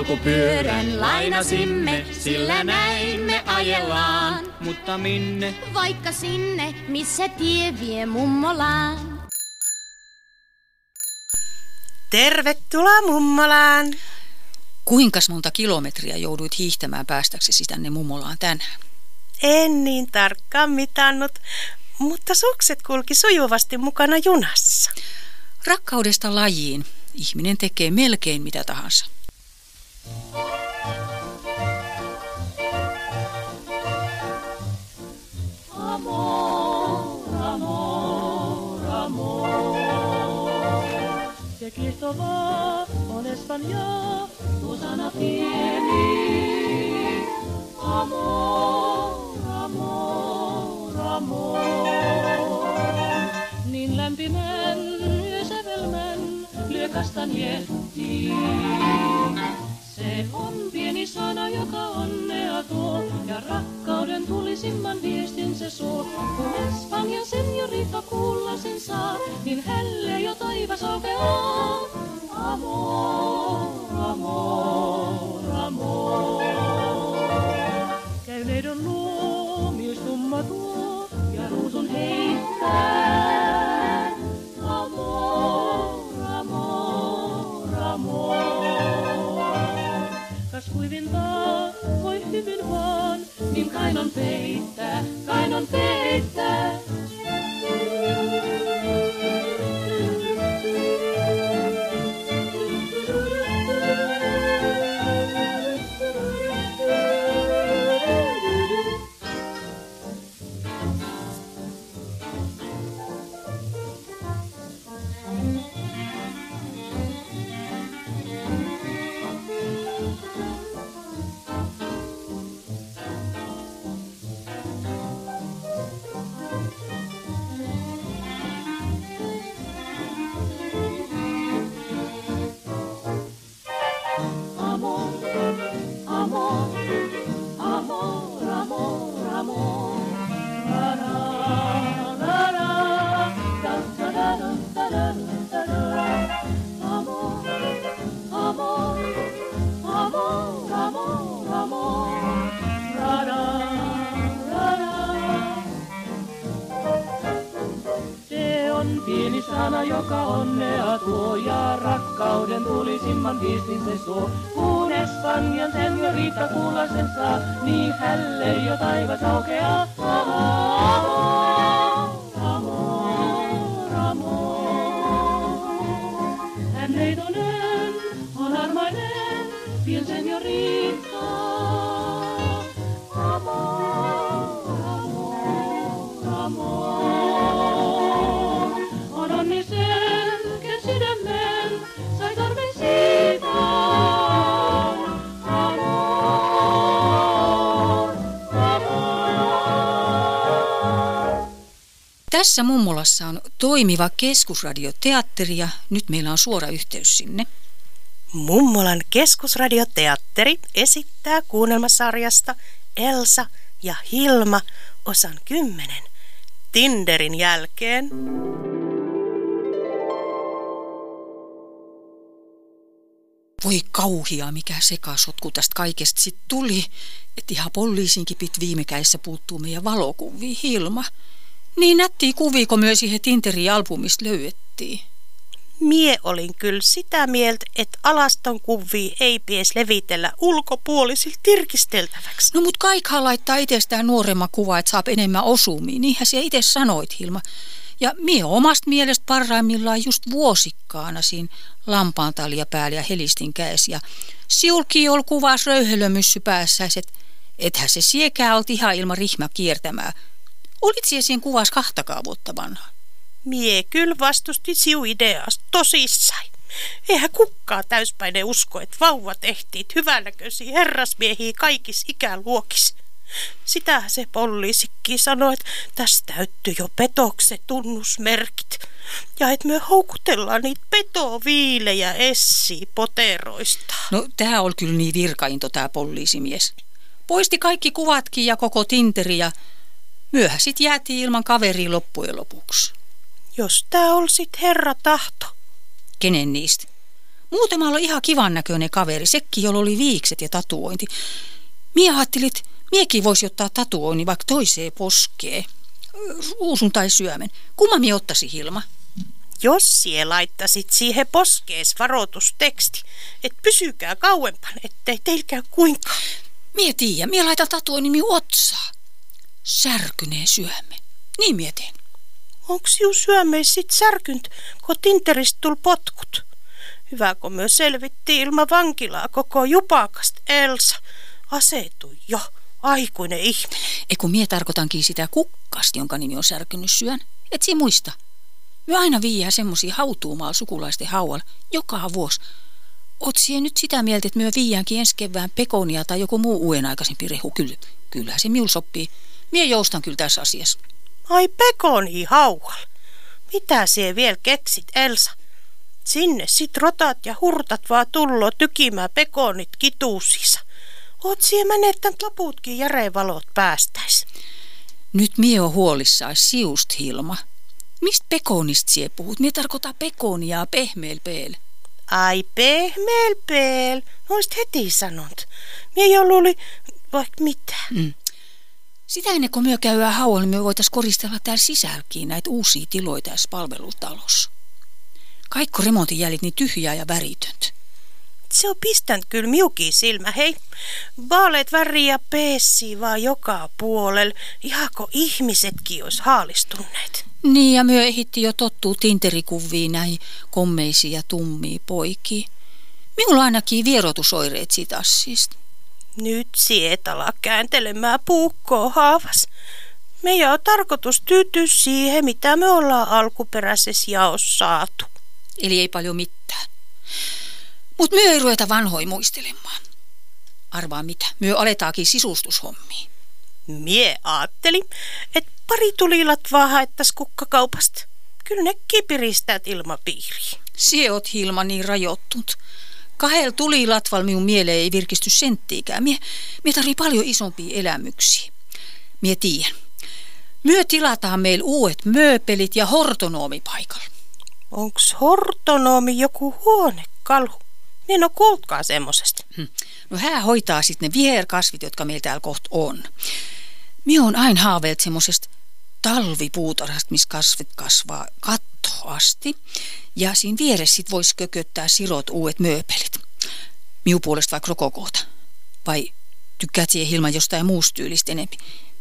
Polkupyörän lainasimme, sillä näin me ajellaan. Mutta minne? Vaikka sinne, missä tie vie mummolaan. Tervetuloa mummolaan. Kuinkas monta kilometriä jouduit hiihtämään päästäksesi tänne mummolaan tänään? En niin tarkkaan mitannut, mutta sukset kulki sujuvasti mukana junassa. Rakkaudesta lajiin ihminen tekee melkein mitä tahansa. Amor, amor, amor. Se Cristobal on Espanja, osana pieni. Amor, amor, amor. Niin lämpimän yösävelmän lyö kastanjetti. Se on pieni sana, joka onnea tuo, ja rakkauden tulisimman viestin se suo. Kun Espanjan senjorita kuulla sen saa, niin hälle jo taivas aukeaa. Amor, amor, amor. Käy neidon luo, mies tumma tuo, ja ruusun heittää. Kas kuivintaa voi hyvin vaan, niin kainon peittää, kainon peittää. Viestin se suo. Kun Espanjan senjorita kuulla sen saa, niin hälle jo taivas aukeaa. Amor, Tässä mummolassa on toimiva keskusradioteatteri ja nyt meillä on suora yhteys sinne. Mummolan keskusradioteatteri esittää kuunnelmasarjasta Elsa ja Hilma osan 10 Tinderin jälkeen. Voi kauhia, mikä sekasotku tästä kaikesta sitten tuli, että ihan poliisinkin pit viime kädessä puuttuu meidän valokuviin Hilma. Niin nättiä kuvia, kun myös siihen Tinterin albumista löydettiin. Mie olin kyllä sitä mieltä, että alaston kuvia ei pies levitellä ulkopuolisille tirkisteltäväksi. No mut kaikhaa laittaa itsestään nuoremman kuva, että saap enemmän osumia. Niinhän sä itse sanoit, Hilma. Ja mie omasta mielestä parhaimmillaan just vuosikkaana siinä lampaantalia päällä ja helistin käes. Ja siulki oli kuvas röyhelömyssy päässä, että ethän se siekää olti ihan ilman rihmä kiertämää. Olit siinä kuvas kahtakaa vuotta vanha. Mie kyllä vastusti siu ideasta tosissaan. Eihän kukkaa täyspäinen usko, että vauva tehtiin hyvännäköisiä herrasmiehiä kaikissa ikäluokissa. Sitähän se poliisikki sanoi, että tästä täyttyy jo petokset tunnusmerkit. Ja että me houkutellaan niitä petoviilejä essi poteroista. No tää oli kyllä niin virkainto tää poliisimies. Poisti kaikki kuvatkin ja koko Tinteri ja myöhä sit jäätiin ilman kaveria loppujen lopuksi. Jos tää ol sit herra tahto. Kenen niistä? Muutamalla oli ihan kivan näköinen kaveri, sekki, jolla oli viikset ja tatuointi. Mie ajattelit, miekin voisi ottaa tatuoinnin vaikka toiseen poskeen. Ruusun tai syömen. Kumma mie ottasi Hilma? Jos sie laittasit siihen poskees varoitusteksti, että pysykää kauempana, ettei teilkään kuinka. Mie tiiä, mie laitan tatuoinnin otsaa. Särkyneen syömme. Niin mie teen. Onks juu syömeis sit särkynt, kun Tinteristä tul potkut? Hyvä, kun myös selvittiin ilman vankilaa koko jupakast Elsa. Asetui jo, aikuinen ihminen. Ei kun mie tarkoitankin sitä kukkasta, jonka nimi on särkynyt syön. Et si muista. Me aina viiää semmosia hautuumaalla sukulaisten haualla joka vuosi. Oot siihen nyt sitä mieltä, että myö viiäänkin ensi kevään pekonia tai joku muu uuden aikaisempi rehu? Kyllä, kyllähän se miul sopii. Mie joustan kyllä tässä asiassa. Ai pekoni hauhal. Mitä sie vielä keksit, Elsa? Sinne sit rotat ja hurtat vaan tullo tykimään pekonit kituusissa. Oot sie menettänyt loputkin järevalot päästäis. Nyt mie on huolissaan siust, Hilma. Mistä pekonista sie puhut? Mie tarkoittaa pekonia pehmeelpeel. Ai pehmeelpeel. Oisit heti sanonut. Mie jo luuli vaikka mitä. Mm. Sitä ennen kuin myö käydään haualla, niin me voitais koristella täällä sisälläkin näitä uusia tiloja tässä palvelutalossa. Kaikko remontin jäljet niin tyhjää ja väritöntä. Se on pistänyt kyllä miuki silmä, hei. Vaaleet väriä peessi vaan joka puolella, ihako ihmisetkin olisi haalistuneet. Niin ja myö ehitti jo tottuu tinterikuviin näihin kommeisiin ja tummii poikiin. Minulla ainakin vierotusoireet siitä assista. Nyt sietala kääntelemään puukkoa haavas. Meidän on tarkoitus tyytyä siihen, mitä me ollaan alkuperäisessä jaossa saatu. Eli ei paljon mitään. Mutta myö ei ruveta vanhoi muistelemaan. Arvaa mitä, myö aletaakin sisustushommiin. Mie ajattelin, että pari tulilat vaan haettais kukkakaupasta. Kyllä ne kipiristäät ilmapiiriin. Sie oot Hilma niin rajoittunut. Kahdella tulilatval minun mieleen ei virkisty senttiikään. Mie, mie tarvii paljon isompia elämyksiä. Mie tiedän. Myö tilataan meillä uudet mööpelit ja hortonoomi paikalla. Onks hortonoomi joku huonekalu? Mie en oo kuultkaan semmosesta. Hm. No hän hoitaa sitten ne viherkasvit, jotka meillä täällä kohta on. Mie on aina haaveillut semmosesta talvipuutarhasta, missä kasvit kasvaa katto asti. Ja siinä vieressä sit voisi kököttää sirot uudet mööpelit. Miu puolesta vai krokokoota? Vai tykkäät siihen Hilma jostain muusta tyylistä enempi?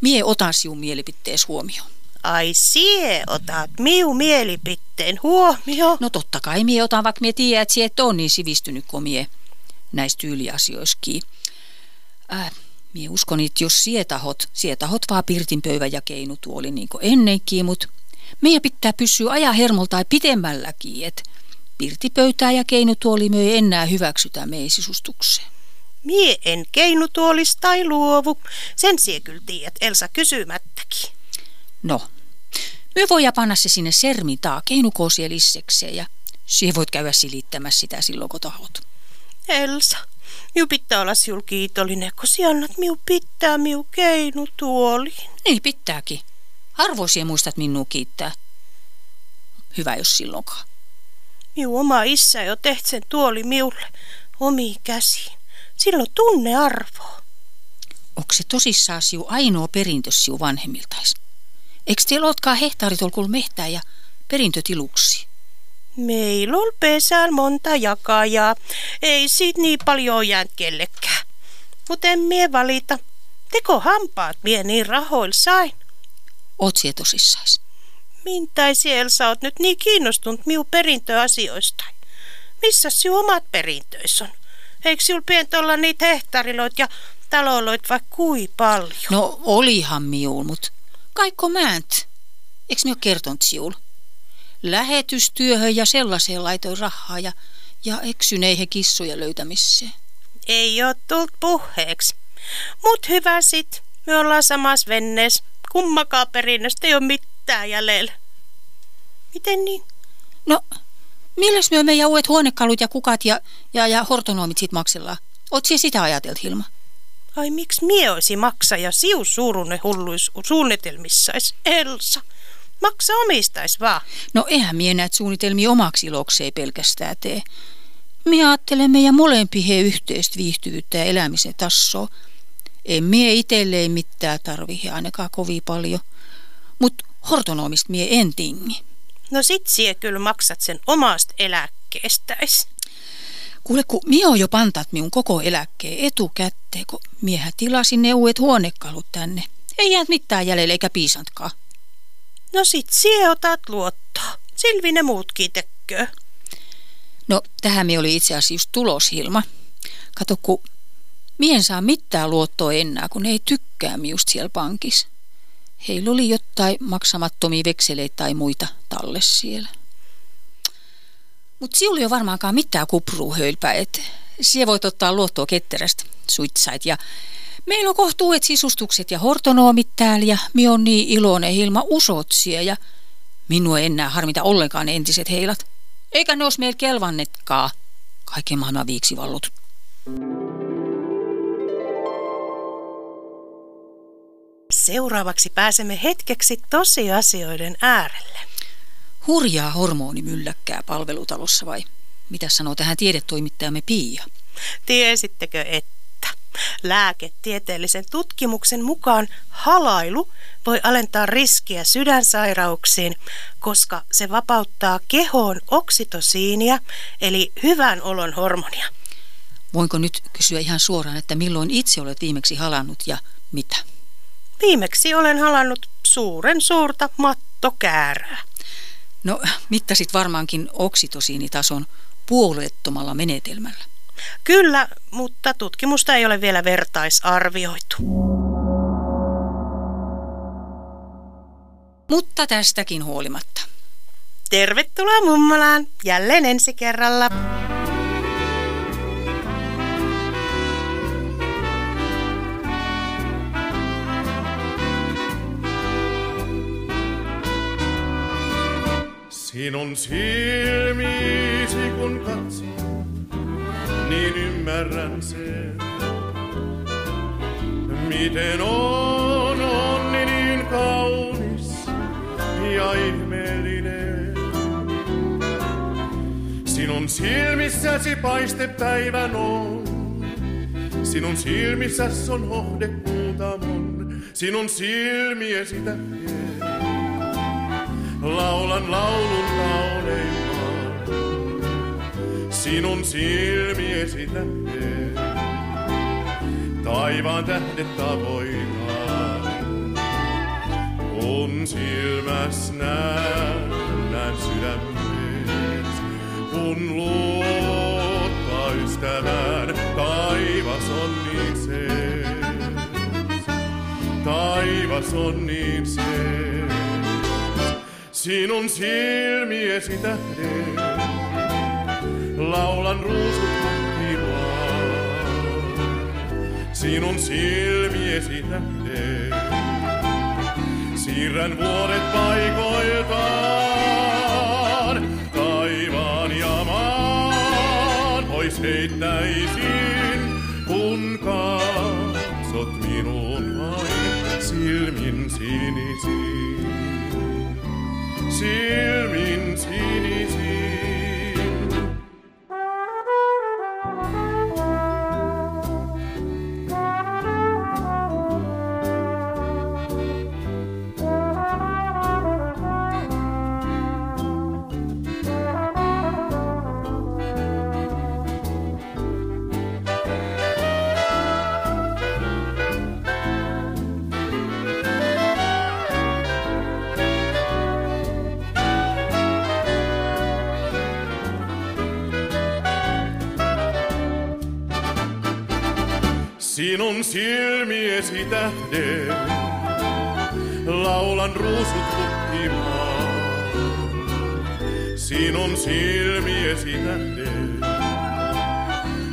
Mie otan sinun mielipitees huomioon. Ai sie otat miu mielipitteen huomioon. No totta kai mie otan, vaikka mie tiedän, että sie et on niin sivistynyt kuin mie näistä tyyliasioissakin. Äh, mie uskon, että jos sietahot, sietahot vaan pirtin pöyvä ja keinutuoli niin kuin ennenkin, mutta meidän pitää pysyä aja hermolta tai pitemmälläkin, että pirtipöytää ja keinutuoli me ei enää hyväksytä meidän sisustukseen. Mie en keinutuolis tai luovu. Sen sie kyllä tiedät, Elsa kysymättäkin. No, me voidaan panna se sinne sermitaa keinukoosielissekseen ja siihen voit käydä silittämässä sitä silloin, kun tahot. Elsa, miu pitää olla siul kiitollinen, kun annat miu pitää miu keinutuoliin. Niin pitääkin. Harvoisia muistat minua kiittää. Hyvä, jos silloinkaan. Miu oma isä jo teht sen tuoli miulle omiin käsiin. Silloin tunne arvoa. Onko se tosissaan siu ainoa perintö siu vanhemmiltais? Eikö teillä ootkaan hehtaaritolkulla mehtää ja perintötiluksi? Meillä on pesään monta jakajaa. Ei siitä niin paljon jäänyt kellekään. Mutta en mie valita. Teko hampaat mie niin rahoil sain. Oot sie tosissais? Mintai siellä sä oot nyt niin kiinnostunut miu perintöasioista? Missä sinun omat perintöis on? Eikö sinulla pientä olla niitä hehtaariloit ja taloloit vaikka kui paljon? No olihan miul, mut kaikko mänt. Eiks mi oo kertonut siul? Lähetystyöhön ja sellaiseen laitoin rahaa ja, ja eksyneihin kissoja löytämiseen. Ei oo tullut puheeksi. Mut hyvä sit. Me ollaan samassa venneessä. Kummakaan perinnöstä ei ole mitään jäljellä. Miten niin? No, milläs myö meidän uudet huonekalut ja kukat ja, ja, ja hortonomit sit maksellaan? Oot sie sitä ajatelt, Hilma? Ai miksi mie olisi maksaja siu suurunne hulluis suunnitelmissais, Elsa? Maksa omistais vaan. No eihän mie näet suunnitelmia omaksi ilokseen pelkästään tee. minä ajattelen meidän molempi he yhteistä viihtyvyyttä ja elämisen tassoa. En mie itselleen mitään tarvihi ainakaan kovin paljon, mutta hortonomista mie en tingi. No sit sie kyllä maksat sen omasta eläkkeestäis. Kuule, kun mie on jo pantat minun koko eläkkeen etukätteen, kun miehän tilasin ne uudet huonekalut tänne. Ei jää mitään jäljelle eikä piisantkaan. No sit sie otat luottoa. Silvi ne muutkin tekköö. No, tähän me oli itse asiassa just tulos, Hilma. Kato, kun mien saa mitään luottoa enää, kun ei tykkää just siellä pankissa. Heillä oli jotain maksamattomia vekseleitä tai muita talle siellä. Mutta sinulla ei ole varmaankaan mitään kupruu höylpä, että sie voit ottaa luottoa ketterästä, suitsait. Ja meillä on kohtuuet sisustukset ja hortonoomit täällä ja mi on niin iloinen ilma usotsia ja minua enää harmita ollenkaan ne entiset heilat. Eikä ne olisi meillä kelvannetkaan. Kaiken maailman viiksivallut. Seuraavaksi pääsemme hetkeksi tosiasioiden äärelle. Hurjaa hormonimylläkkää palvelutalossa vai? Mitä sanoo tähän tiedetoimittajamme Pia? Tiesittekö, että lääketieteellisen tutkimuksen mukaan halailu voi alentaa riskiä sydänsairauksiin, koska se vapauttaa kehoon oksitosiinia, eli hyvän olon hormonia. Voinko nyt kysyä ihan suoraan, että milloin itse olet viimeksi halannut ja mitä? Viimeksi olen halannut suuren suurta mattokäärää. No, mittasit varmaankin oksitosiinitason puolueettomalla menetelmällä. Kyllä, mutta tutkimusta ei ole vielä vertaisarvioitu. Mutta tästäkin huolimatta. Tervetuloa mummolaan jälleen ensi kerralla. Sinun silmiisi kun katson, niin ymmärrän sen. Miten on onni niin kaunis ja ihmeellinen. Sinun silmissäsi paiste päivän on. Sinun silmissäsi on hohde kuutamon. Sinun silmiesi tähden. Laulan laulun kauneimman. Sinun silmiesi tähden. Taivaan tähdet tavoitan. Kun silmäs näen, näen sydämes. Kun luottaa ystävän, taivas on niin se. Taivas on niin se. Sinun silmiesi tähden laulan ruusut kukkimaan. Sinun silmiesi tähden siirrän vuodet paikoiltaan. Taivaan ja maan pois heittäisin, kun katsot minun vain silmin sinisiin silmin sinisin. Sinun silmiesi tähden laulan ruusut kukkimaan. Sinun silmiesi tähden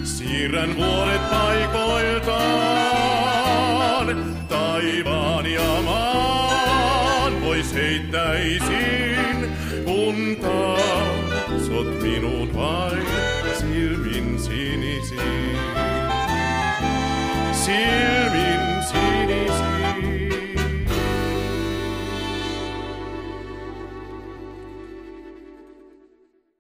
siirrän vuodet paikoiltaan. Taivaan ja maan pois heittäisin, kun katsot